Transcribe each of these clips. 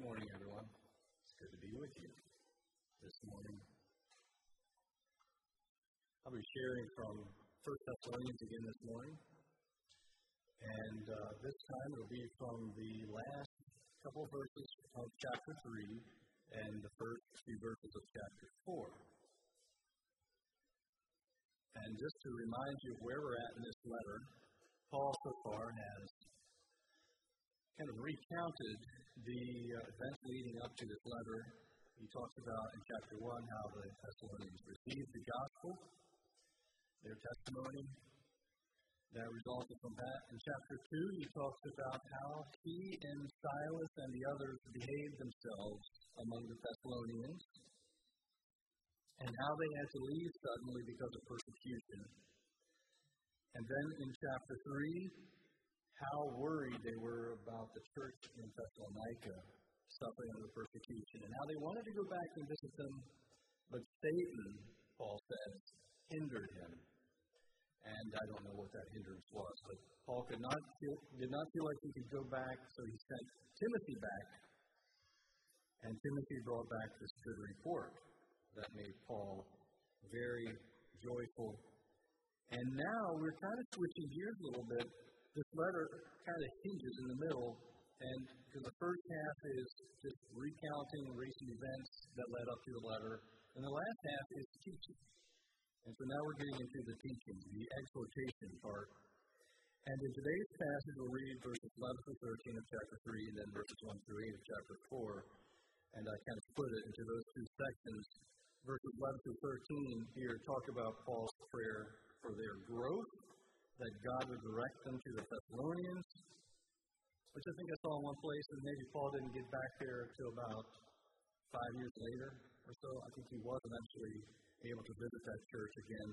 Good morning, everyone. It's good to be with you this morning. I'll be sharing from 1 Thessalonians again this morning. And uh, this time it'll be from the last couple of verses of chapter 3 and the first few verses of chapter 4. And just to remind you of where we're at in this letter, Paul so far has kind of recounted the uh, events leading up to this letter. He talks about in chapter 1 how the Thessalonians received the gospel, their testimony that resulted from that. In chapter 2, he talks about how he and Silas and the others behaved themselves among the Thessalonians and how they had to leave suddenly because of persecution. And then in chapter 3, how worried they were about the church in Thessalonica suffering under persecution and how they wanted to go back and visit them, but Satan, Paul says, hindered him. And I don't know what that hindrance was, but Paul could not feel, did not feel like he could go back, so he sent Timothy back. And Timothy brought back this good report that made Paul very joyful. And now we're kind of switching gears a little bit. This letter kind of hinges in the middle, and because the first half is just recounting recent events that led up to the letter, and the last half is teaching. And so now we're getting into the teaching, the exhortation part. And in today's passage, we'll read verses 11 through 13 of chapter 3, and then verses 1 through 8 of chapter 4. And I kind of split it into those two sections verses 11 through 13 here talk about Paul's prayer for their growth, that God would direct them to the Thessalonians, which I think I saw in one place, and maybe Paul didn't get back there until about five years later or so. I think he was eventually able to visit that church again.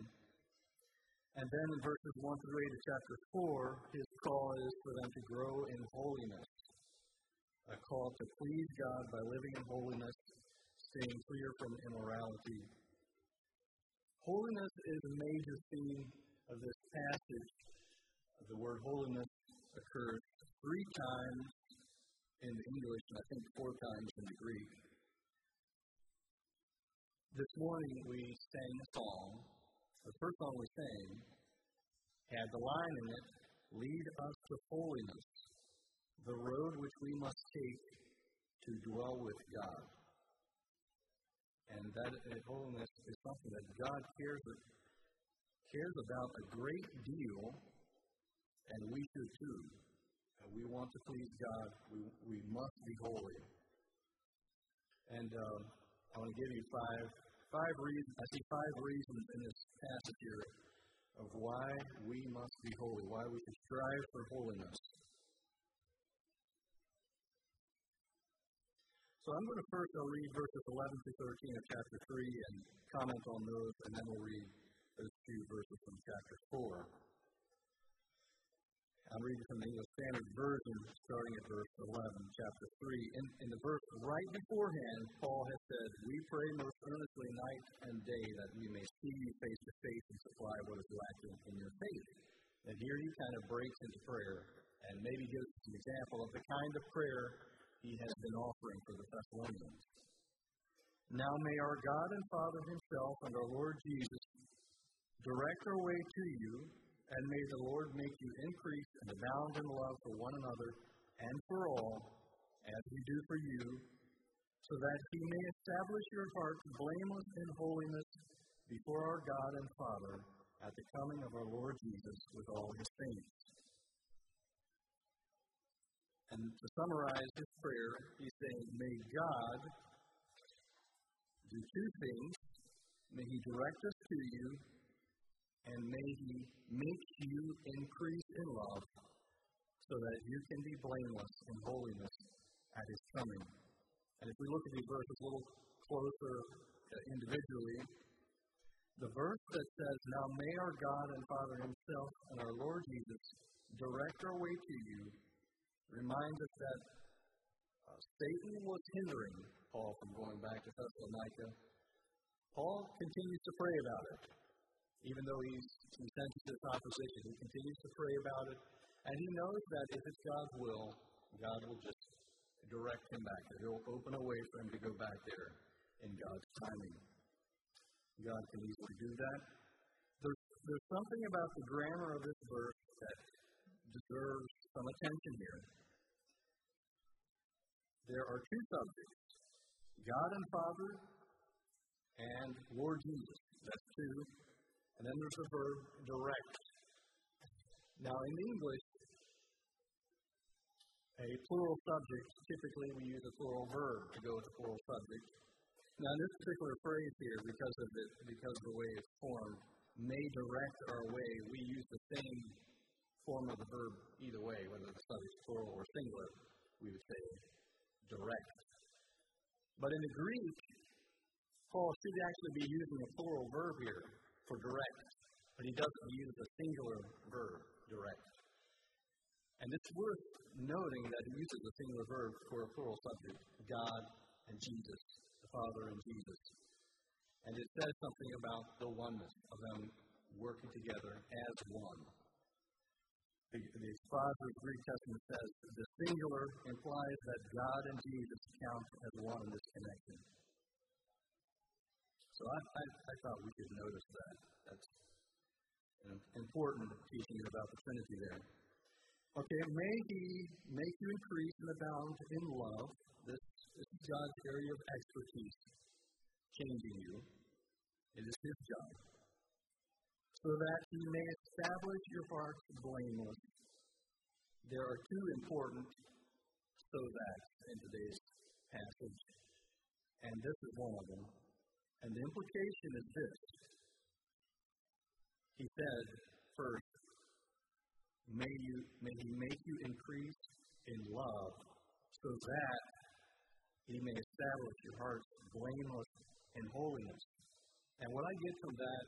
And then in verses 1 through 8 of chapter 4, his call is for them to grow in holiness. A call to please God by living in holiness staying clear from immorality. Holiness is a major theme of this passage. The word holiness occurs three times in the English and I think four times in the Greek. This morning we sang a song. The first song we sang had the line in it Lead us to holiness, the road which we must take to dwell with God. And that holiness is something that God cares, cares about a great deal, and we should too. Uh, we want to please God. We, we must be holy. And um, I want to give you five five reasons. I see five reasons in this passage here of why we must be holy, why we should strive for holiness. So I'm going to first I'll read verses 11 to 13 of chapter 3 and comment on those, and then we'll read those two verses from chapter 4. I'm reading from the English Standard Version, starting at verse 11, chapter 3. In, in the verse right beforehand, Paul has said, We pray most earnestly night and day that we may see you face to face and supply what is lacking in your faith. And here he kind of breaks into prayer and maybe gives an example of the kind of prayer he has been offering for the Thessalonians. Now may our God and Father Himself and our Lord Jesus direct our way to you, and may the Lord make you increase and abound in love for one another and for all, as we do for you, so that He may establish your hearts blameless in holiness before our God and Father at the coming of our Lord Jesus with all His saints. And to summarize his prayer, he's saying, May God do two things. May he direct us to you, and may he make you increase in love so that you can be blameless in holiness at his coming. And if we look at these verses a little closer uh, individually, the verse that says, Now may our God and Father Himself and our Lord Jesus direct our way to you reminds us that uh, Satan was hindering Paul from going back to Thessalonica. Paul continues to pray about it. Even though he's, he senses this opposition, he continues to pray about it. And he knows that if it's God's will, God will just direct him back there. He'll open a way for him to go back there in God's timing. God can easily do that. There's, there's something about the grammar of this verse that deserves some attention here. There are two subjects God and Father and Lord Jesus. That's two. And then there's the verb direct. Now, in English, a plural subject, typically we use a plural verb to go with a plural subject. Now, in this particular phrase here, because of it, because of the way it's formed, may direct our way, we use the same form of the verb either way, whether the subject's plural or singular, we would say direct. But in the Greek, Paul should actually be using a plural verb here for direct, but he doesn't use a singular verb, direct. And it's worth noting that he uses a singular verb for a plural subject, God and Jesus, the Father and Jesus. And it says something about the oneness of them working together as one. The, the of the Greek Testament says the singular implies that God and Jesus count as one in this connection. So I, I, I thought we could notice that. That's an important teaching about the Trinity there. Okay, may He make you increase and abound in love. This, this is God's area of expertise, changing you. It is His job. So that He may establish your hearts blameless. There are two important so that in today's passage, and this is one of them. And the implication is this. He said, first, may, you, may He make you increase in love so that He may establish your hearts blameless in holiness. And what I get from that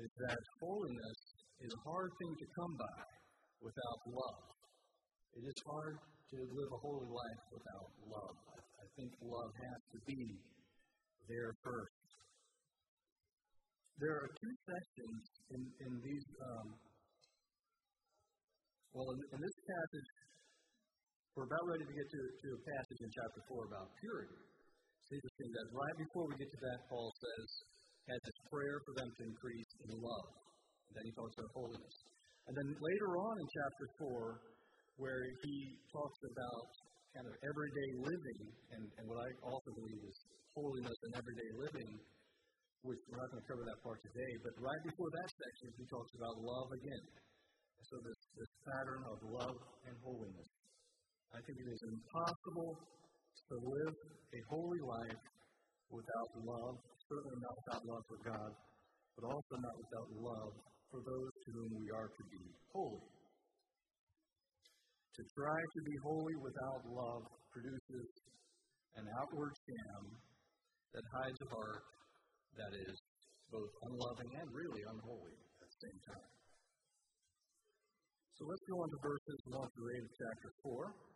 is that holiness is a hard thing to come by without love. It is hard to live a holy life without love. Think love has to be there first. There are two sections in, in these, um, well, in, in, this passage, we're about ready to get to, to a passage in chapter 4 about purity. It's interesting that right before we get to that, Paul says, has this prayer for them to increase in love. And then he talks about holiness. And then later on in chapter 4, where he talks about kind of everyday living, and, and what I also believe is holiness and everyday living, which we're not going to cover that part today, but right before that section, he talks about love again. So this, this pattern of love and holiness. I think it is impossible to live a holy life without love, certainly not without love for God, but also not without love for those to whom we are to be holy. To try to be holy without love produces an outward sham that hides a heart that is both unloving and really unholy at the same time. So let's go on to verses 1 through 8 of chapter 4.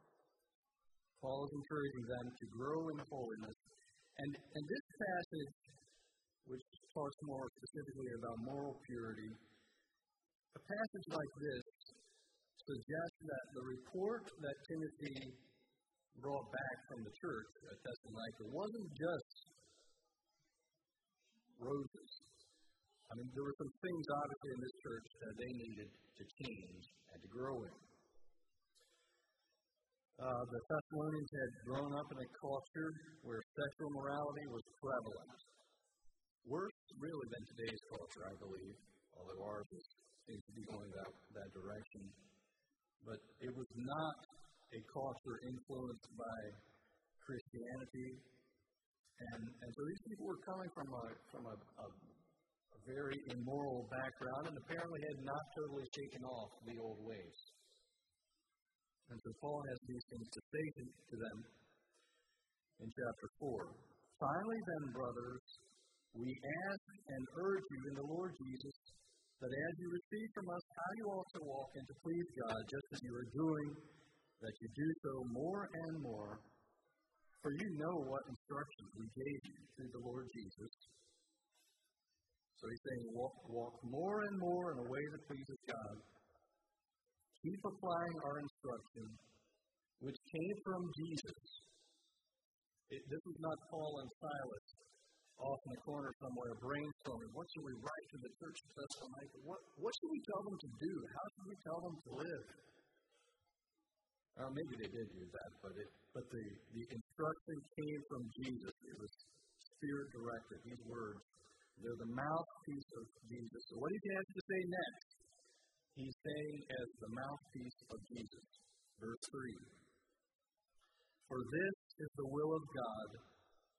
Paul is encouraging them to grow in holiness. And, and this passage, which talks more specifically about moral purity, a passage like this suggests that the report that Timothy brought back from the church at Thessalonica wasn't just roses. I mean, there were some things obviously in this church that they needed to change and to grow in. Uh, the Thessalonians had grown up in a culture where sexual morality was prevalent. Worse, really, than today's culture, I believe, although ours is, seems to be going that, that direction. But it was not a culture influenced by Christianity. And, and so these people were coming from a, from a, a, a very immoral background and apparently had not totally shaken off the old ways. And so Paul has these things to say to them in chapter 4. Finally, then, brothers, we ask and urge you in the Lord Jesus that as you receive from us how you also walk and to please God, just as you are doing, that you do so more and more. For you know what instructions we gave you through the Lord Jesus. So he's saying, walk, walk more and more in a way that pleases God. Keep applying our instruction, which came from Jesus. It, this is not Paul and Silas off in the corner somewhere brainstorming. What should we write to the church of Thessalonica? What, what should we tell them to do? How should we tell them to live? Maybe they did do that, but it, but the, the instruction came from Jesus. It was spirit directed. These words, they're the mouthpiece of Jesus. So what does he have to say next? He's saying as the mouthpiece of Jesus. Verse 3. For this is the will of God,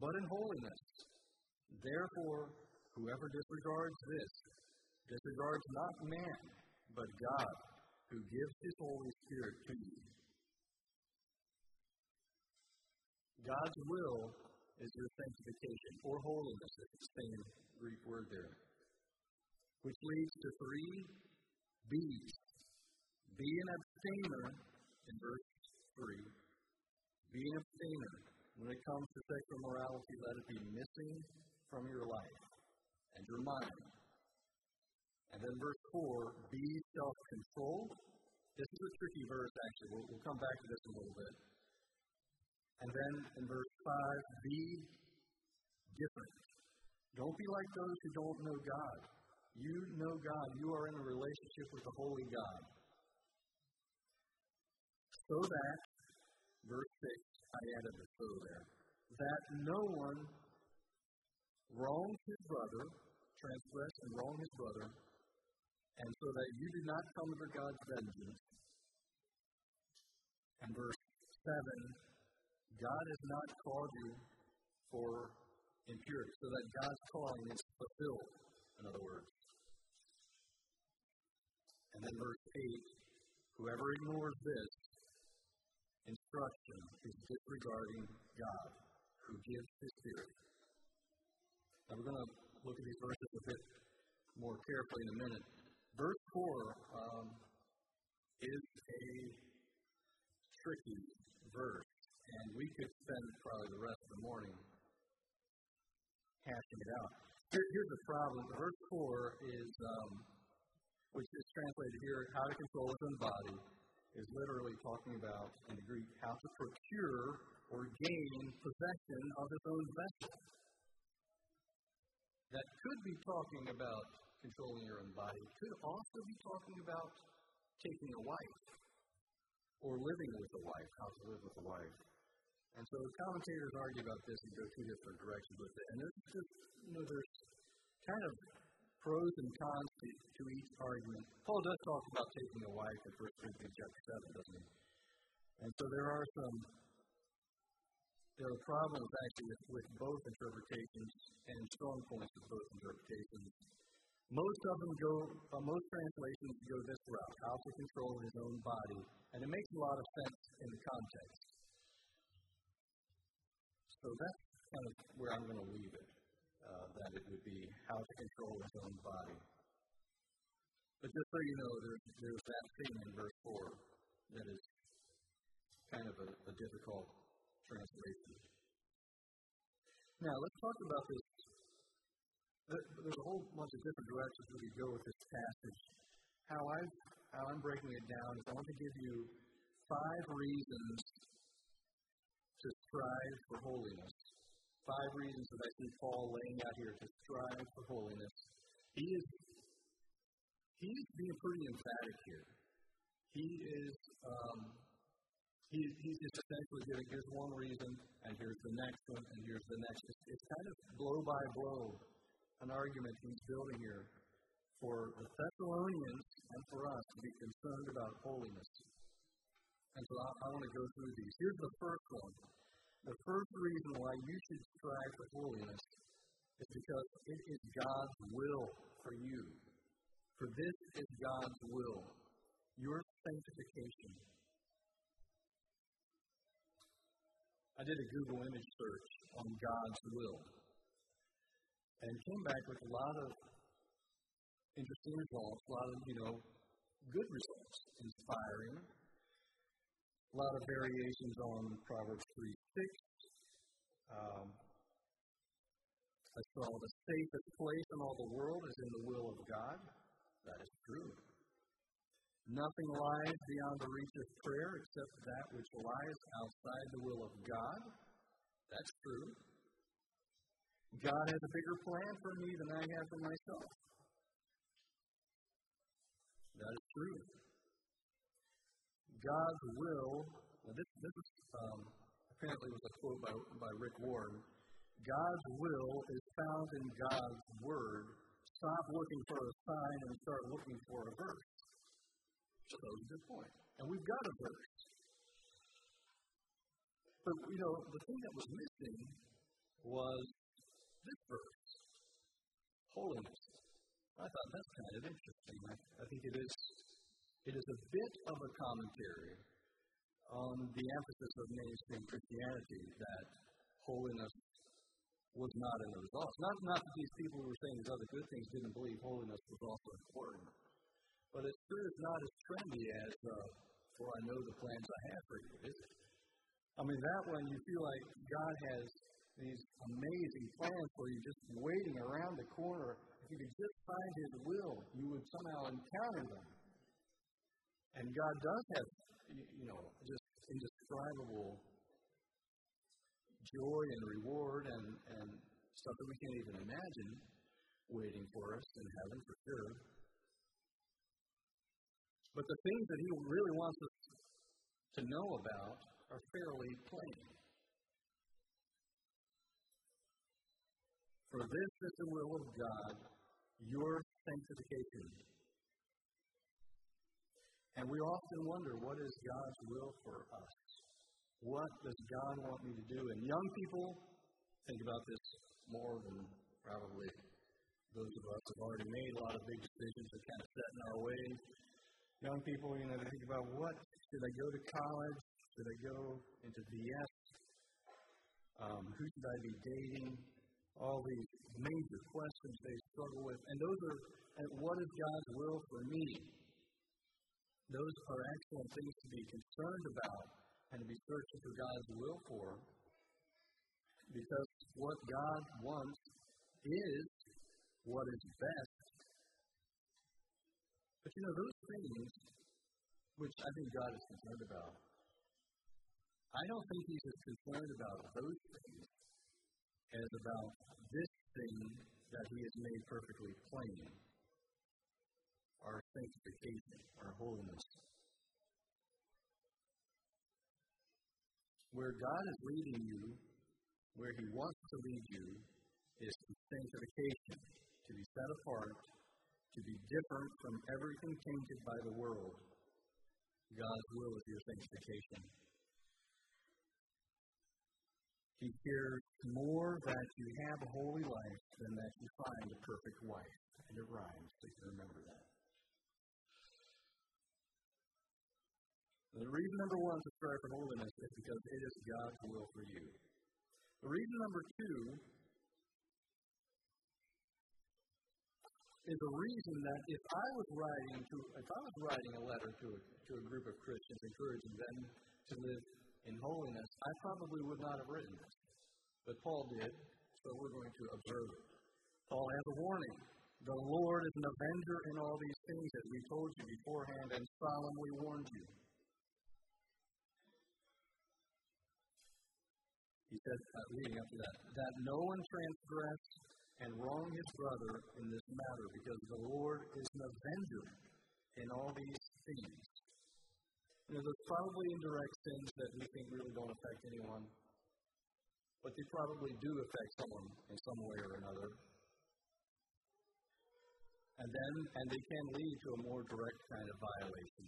but in holiness. Therefore, whoever disregards this disregards not man, but God, who gives his Holy Spirit to you. God's will is your sanctification or holiness. It's the same Greek word there. Which leads to three B's. Be an abstainer in verse 3. Be an abstainer. When it comes to sexual morality, let it be missing from your life and your mind. And then verse 4, be self controlled. This is a tricky verse, actually. We'll, we'll come back to this in a little bit. And then in verse 5, be different. Don't be like those who don't know God. You know God. You are in a relationship with the Holy God. So that, verse 6, I added the so there, that no one wrongs his brother, transgress and wrong his brother, and so that you do not come under God's vengeance. And verse 7 God has not called you for impurity, so that God's calling is fulfilled, in other words. And then verse 8 whoever ignores this instruction is disregarding God, who gives his spirit. Now we're going to look at these verses a bit more carefully in a minute. Verse 4 um, is a tricky verse. And we could spend probably the rest of the morning hashing it out. Here, here's the problem. Verse 4 is, um, which is translated here, how to control his own body, is literally talking about, in the Greek, how to procure or gain possession of his own vessel. That could be talking about controlling your own body. It could also be talking about taking a wife or living with a wife, how to live with a wife. And so the commentators argue about this and go two different directions with it. And there's just, you know, there's kind of pros and cons to, to each argument. Paul does talk about taking a wife in 1 Corinthians chapter 7, doesn't he? And so there are some, there are problems actually with, with both interpretations and strong points of both interpretations. Most of them go, uh, most translations go this route, how to control his own body. And it makes a lot of sense in the context. So that's kind of where I'm going to leave it, uh, that it would be how to control his own body. But just so you know, there's, there's that thing in verse 4 that is kind of a, a difficult translation. Now, let's talk about this. There's a whole bunch of different directions we could go with this passage. How, i how I'm breaking it down is I want to give you five reasons to strive for holiness. Five reasons that I see Paul laying out here to strive for holiness. He is he is being pretty emphatic here. He is um, he, he's just essentially giving here's one reason, and here's the next one, and here's the next. It's, it's kind of blow by blow an argument he's building here for the Thessalonians and for us to be concerned about holiness. And so I, I want to go through these. Here's the first one. The first reason why you should strive for holiness is because it is God's will for you. For this is God's will, your sanctification. I did a Google image search on God's will and came back with a lot of interesting results, a lot of, you know, good results, inspiring. A lot of variations on Proverbs 3 6. Um, I saw the safest place in all the world is in the will of God. That is true. Nothing lies beyond the reach of prayer except that which lies outside the will of God. That's true. God has a bigger plan for me than I have for myself. That is true. God's will, this, this is, um, apparently was a quote by, by Rick Warren. God's will is found in God's word. Stop looking for a sign and start looking for a verse. So that was a good point. And we've got a verse. But, you know, the thing that was missing was this verse holiness. I thought that's kind of interesting. I, I think it is, it is a bit of a commentary on the emphasis of mainstream Christianity that holiness was not in the results. Not, not that these people who were saying these other good things didn't believe holiness was also important. But it's sure is not as trendy as, uh, for I know the plans I have for you, is it? I mean, that one you feel like God has these amazing plans for you just waiting around the corner. If you could just find His will, you would somehow encounter them. And God does have, you know, just indescribable joy and reward and, and stuff that we can't even imagine waiting for us in heaven for sure. But the things that He really wants us to know about are fairly plain. For this is the will of God, your sanctification. And we often wonder what is God's will for us? What does God want me to do? And young people think about this more than probably those of us have already made a lot of big decisions that kind of set in our ways. Young people, you know, they think about what should I go to college? Should I go into VS? Um, who should I be dating? all these major questions they struggle with. And those are, and what is God's will for me? Those are excellent things to be concerned about and to be searching for God's will for. Because what God wants is what is best. But you know, those things, which I think God is concerned about, I don't think He's as concerned about those things as about this thing that He has made perfectly plain our sanctification, our holiness. Where God is leading you, where He wants to lead you, is to sanctification, to be set apart, to be different from everything tainted by the world. God's will is your sanctification. He cares more that you have a holy life than that you find a perfect wife. And it rhymes, so you remember that. The reason number one to strive for holiness is because it is God's will for you. The reason number two is a reason that if I was writing to if I was writing a letter to a, to a group of Christians encouraging them to live in holiness, I probably would not have written this. But Paul did, so we're going to observe it. Paul has a warning. The Lord is an avenger in all these things, as we told you beforehand and solemnly warned you. He said, uh, leading up to that, that no one transgress and wrong his brother in this matter, because the Lord is an avenger in all these things. You know, there's probably indirect sins that we think really don't affect anyone, but they probably do affect someone in some way or another. And then, and they can lead to a more direct kind of violation.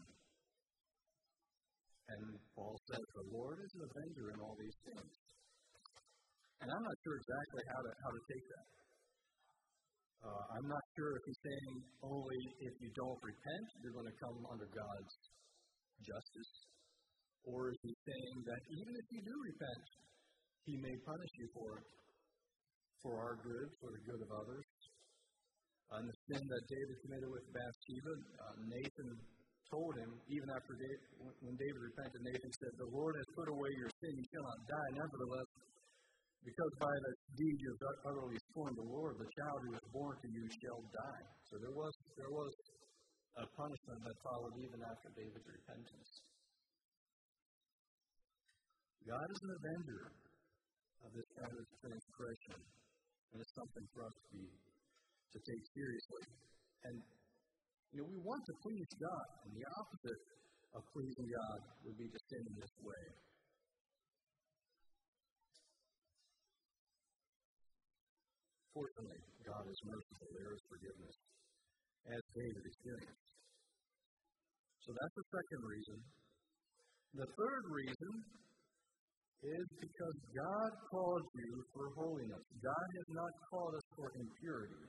And Paul says, the Lord is an avenger in all these things. And I'm not sure exactly how to, how to take that. Uh, I'm not sure if he's saying only if you don't repent, you're going to come under God's justice. Or is he saying that even if you do repent, He may punish you for it, for our good, for the good of others. And the sin that David committed with Bathsheba, uh, Nathan told him, even after David, when David repented, Nathan said, The Lord has put away your sin, you shall not die. Nevertheless, because by the deed you have utterly scorned the Lord, the child who is born to you shall die. So there was, there was a punishment that followed even after David's repentance. God is an avenger of this kind of transgression, and it's something for us to be to take seriously. And you know, we want to please God, and the opposite of pleasing God would be to sin in this way. Fortunately, God is merciful. There is forgiveness, as David experienced. So that's the second reason. The third reason is because God called you for holiness. God has not called us for impurity,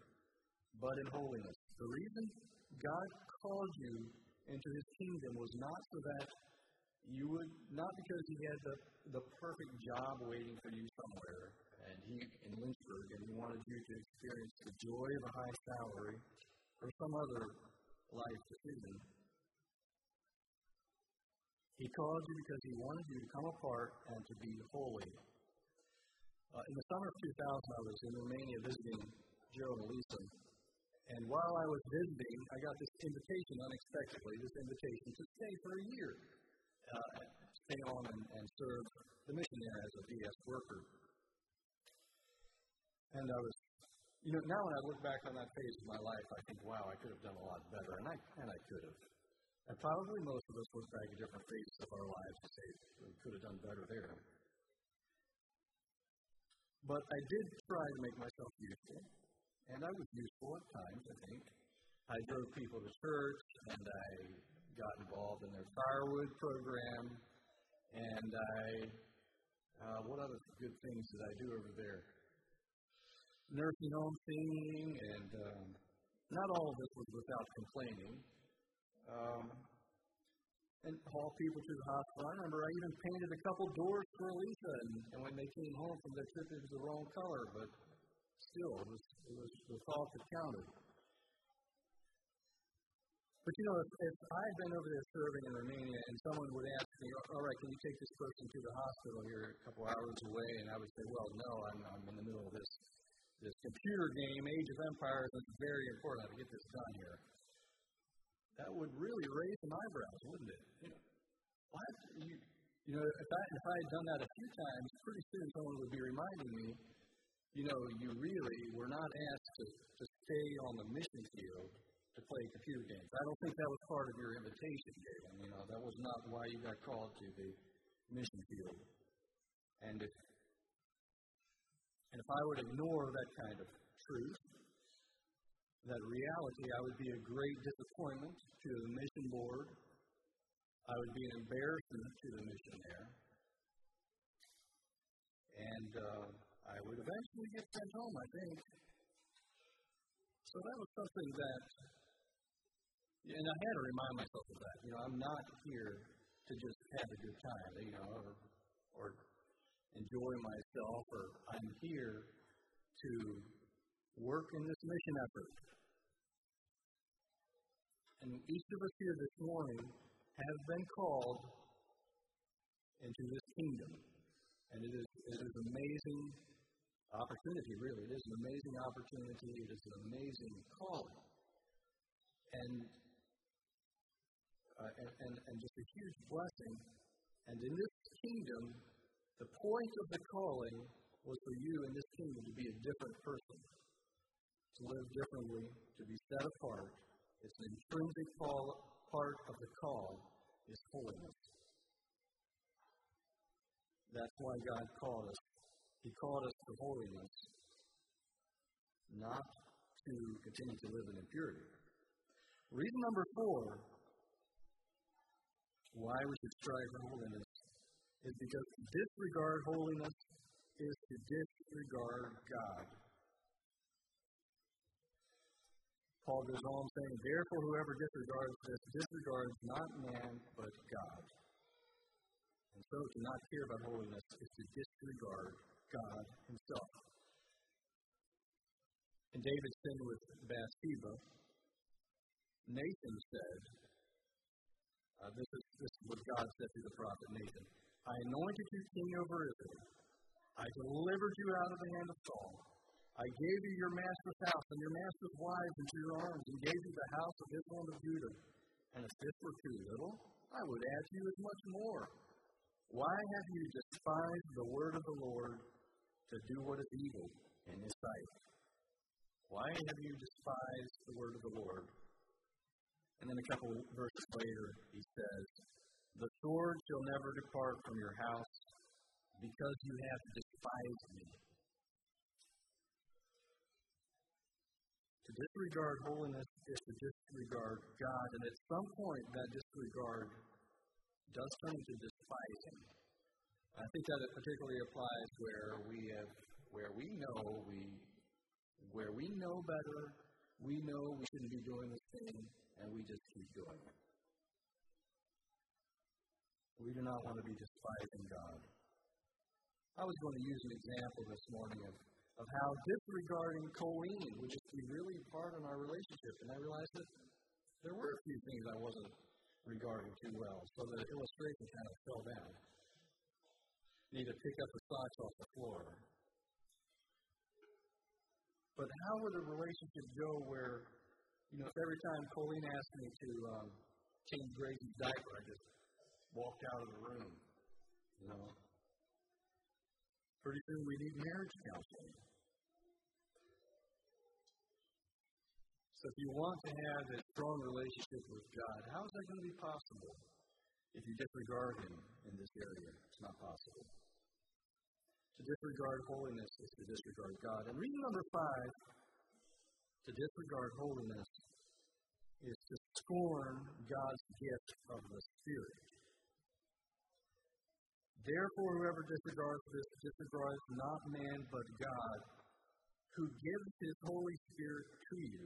but in holiness. The reason God called you into his kingdom was not so that you would, not because he had the, the perfect job waiting for you somewhere, and he in Lynchburg, and he wanted you to experience the joy of a high salary or some other life decision. He called you because he wanted you to come apart and to be holy. Uh, in the summer of 2000, I was in Romania visiting Joe and Lisa. And while I was visiting, I got this invitation unexpectedly, this invitation to stay for a year, uh, stay on and, and serve the mission there as a VS worker. And I was, you know, now when I look back on that phase of my life, I think, wow, I could have done a lot better, and I and I could have. And probably most of us look back at different phases of our lives and say, we could have done better there. But I did try to make myself useful, and I was useful at times, I think. I drove people to church, and I got involved in their firewood program, and I, uh, what other good things did I do over there? Nursing home singing, and um, not all of this was without complaining. Um, and haul people to the hospital. I remember I even painted a couple doors for Elisa, and, and when they came home from their trip, it was the wrong color, but still, it was, it was the thought that counted. But you know, if, if I had been over there serving in Romania and someone would ask me, all right, can you take this person to the hospital here a couple hours away? And I would say, well, no, I'm, I'm in the middle of this, this computer game, Age of Empires, and it's very important. I have to get this done here that would really raise some eyebrows, wouldn't it? You know, what? You, you know, if I, if I had done that a few times, pretty soon someone would be reminding me, you know, you really were not asked to, to stay on the mission field to play computer games. I don't think that was part of your invitation, Gavin. You know, that was not why you got called to the mission field. And if, and if I would ignore that kind of truth, that reality, I would be a great disappointment to the mission board. I would be an embarrassment to the mission there. And uh, I would eventually get sent home, I think. So that was something that, and I had to remind myself of that. You know, I'm not here to just have a good time, you know, or, or enjoy myself, or I'm here to work in this mission effort. And each of us here this morning have been called into this kingdom. And it is, it is an amazing opportunity, really. It is an amazing opportunity. It is an amazing calling. And, uh, and, and, and just a huge blessing. And in this kingdom, the point of the calling was for you in this kingdom to be a different person, to live differently, to be set apart, it's an intrinsic part of the call is holiness. That's why God called us. He called us to holiness, not to continue to live in impurity. Reason number four why we should strive for holiness is because to disregard holiness is to disregard God. Paul goes on saying, Therefore, whoever disregards this disregards not man, but God. And so to not care about holiness is to disregard God Himself. And David sinned with Bathsheba. Nathan said, uh, this, is, this is what God said to the prophet Nathan I anointed you king over Israel. I delivered you out of the hand of Saul. I gave you your master's house and your master's wives into your arms, and gave you the house of Israel and Judah. And if this were too little, I would add to you as much more. Why have you despised the word of the Lord to do what is evil in his sight? Why have you despised the word of the Lord? And then a couple verses later, he says, The sword shall never depart from your house because you have despised me. To disregard holiness is to disregard God, and at some point that disregard does turn into despising. I think that it particularly applies where we have, where we know we, where we know better, we know we shouldn't be doing this thing, and we just keep doing it. We do not want to be despising God. I was going to use an example this morning of, of how disregarding Colleen would just be really hard on our relationship. And I realized that there were a few things I wasn't regarding too well. So the illustration kind of fell down. need to pick up the socks off the floor. But how would a relationship go where, you know, every time Colleen asked me to um, change Gracie's diaper, I just walked out of the room, you know? Pretty soon we need marriage counseling. So if you want to have a strong relationship with God, how is that going to be possible if you disregard Him in this area? It's not possible. To disregard holiness is to disregard God. And reason number five, to disregard holiness, is to scorn God's gift of the Spirit. Therefore, whoever disregards this disregards not man but God, who gives his Holy Spirit to you.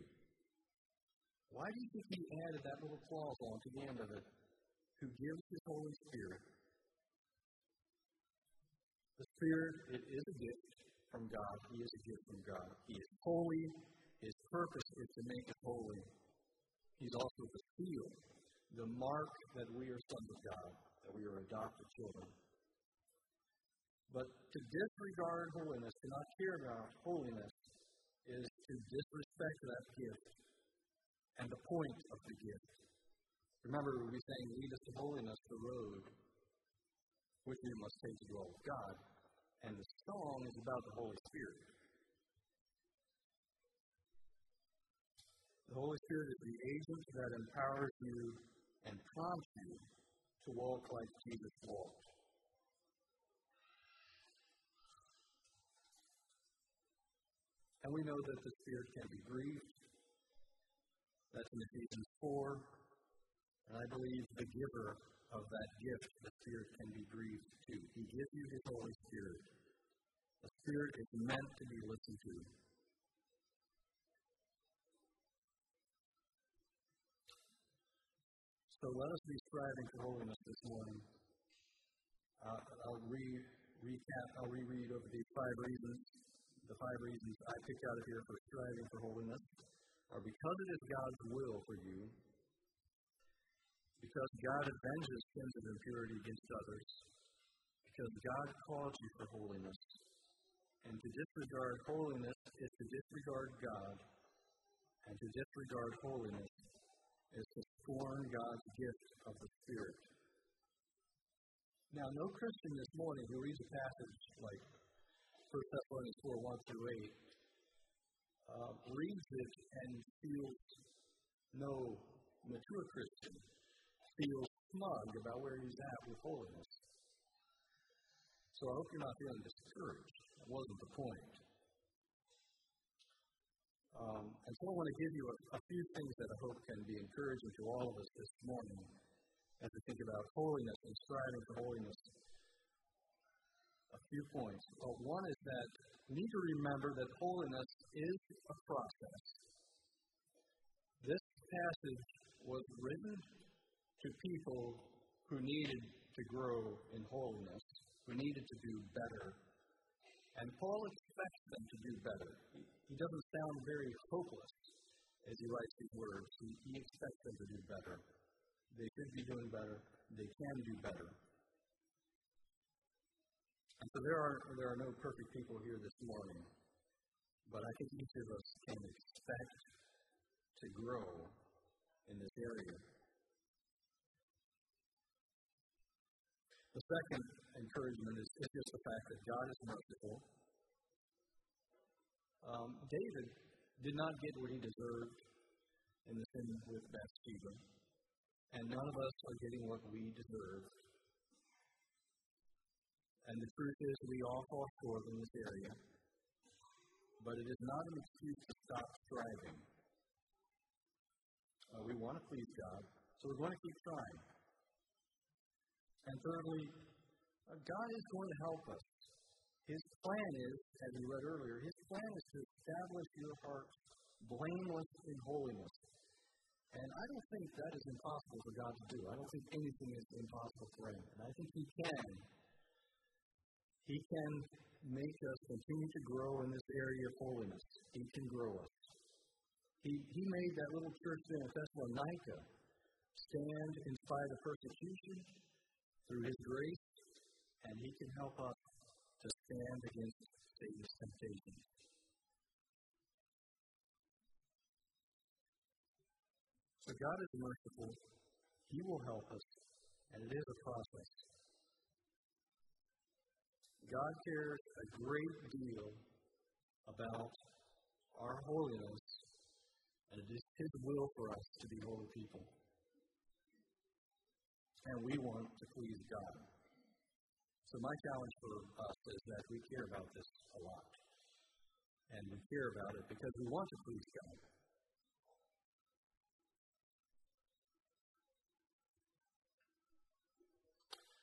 Why do you think he added that little clause on to the end of it? Who gives his Holy Spirit? The Spirit, it is a gift from God. He is a gift from God. He is holy. Purpose is to make us holy. He's also the seal, the mark that we are sons of God, that we are adopted children. But to disregard holiness, to not care about holiness, is to disrespect that gift and the point of the gift. Remember, we saying, lead us to holiness, the road which we must take to dwell with God. And the song is about the Holy Spirit. The Holy Spirit is the agent that empowers you and prompts you to walk like Jesus walked. And we know that the Spirit can be grieved. That's in Ephesians 4. And I believe the giver of that gift, the Spirit, can be grieved too. He gives you His Holy Spirit. The Spirit is meant to be listened to. So let us be striving for holiness this morning. Uh, I'll re- recap, I'll reread over these five reasons the five reasons I picked out of here for striving for holiness are because it is God's will for you, because God avenges sins of impurity against others, because God calls you for holiness. And to disregard holiness is to disregard God, and to disregard holiness is to scorn God's gift of the Spirit. Now, no Christian this morning who reads a passage like 1 Thessalonians 4 1 through 8, uh, reads it and feels no mature Christian feels smug about where he's at with holiness. So I hope you're not feeling discouraged. That wasn't the point. Um, and so I want to give you a, a few things that I hope can be encouraging to all of us this morning as we think about holiness and striving for holiness a few points. Uh, one is that we need to remember that holiness is a process. This passage was written to people who needed to grow in holiness, who needed to do better. And Paul expects them to do better. He, doesn't sound very hopeless as he writes these words. He, he expects them to do better. They should be doing better. They can do better. And so there are, there are no perfect people here this morning, but I think each of us can expect to grow in this area. The second encouragement is, is just the fact that God is merciful. Um, David did not get what he deserved in the sin with Bathsheba, and none of us are getting what we deserve. And the truth is, we all fall short in this area, but it is not an excuse to stop striving. Uh, we want to please God, so we're going to keep trying. And thirdly, uh, God is going to help us. His plan is, as we read earlier, His plan is to establish your heart blameless in holiness. And I don't think that is impossible for God to do. I don't think anything is impossible for Him. And I think He can. He can make us continue to grow in this area of holiness. He can grow us. He, he made that little church there in Thessalonica stand in spite of persecution through His grace, and He can help us to stand against Satan's temptations. So God is merciful. He will help us, and it is a process. God cares a great deal about our holiness, and it is His will for us to be holy people. And we want to please God. So, my challenge for us is that we care about this a lot. And we care about it because we want to please God.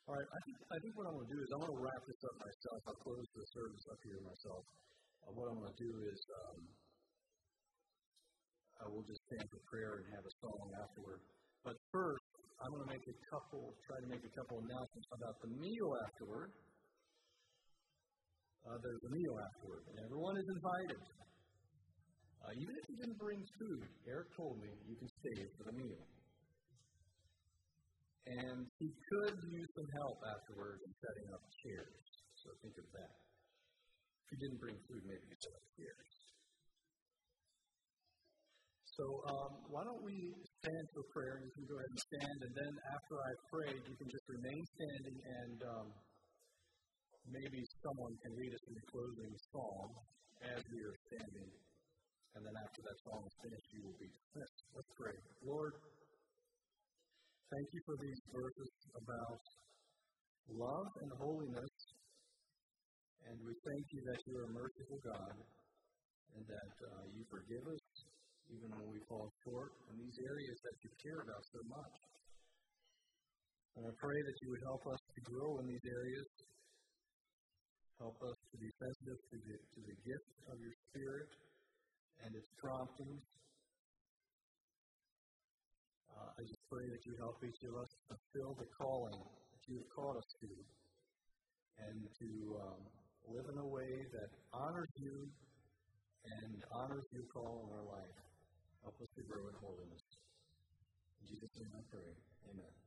All right, I think, I think what I'm going to do is I'm going to wrap this up myself. I'll close the service up here myself. Uh, what I'm going to do is um, I will just stand for prayer and have a song afterward. But first, I'm going to make a couple, try to make a couple announcements about the meal afterward. Uh, there's a meal afterward, and everyone is invited. Uh, even if you didn't bring food, Eric told me you can stay for the meal. And he could use some help afterwards in setting up chairs. So think of that. If you didn't bring food, maybe you set up chairs. So um, why don't we stand for prayer? You can go ahead and stand, and then after I pray, you can just remain standing, and um, maybe someone can lead us in the closing song as we are standing. And then after that song is finished, you will be dismissed. Let's pray. Lord, Thank you for these verses about love and holiness. And we thank you that you are a merciful God and that uh, you forgive us even when we fall short in these areas that you care about so much. And I pray that you would help us to grow in these areas, help us to be sensitive to the, to the gift of your Spirit and its promptings uh, I pray that you help each of us fulfill the calling that you have called us to and to um, live in a way that honors you and honors your call in our life. Help us to grow in holiness. In Jesus' name I pray. Amen.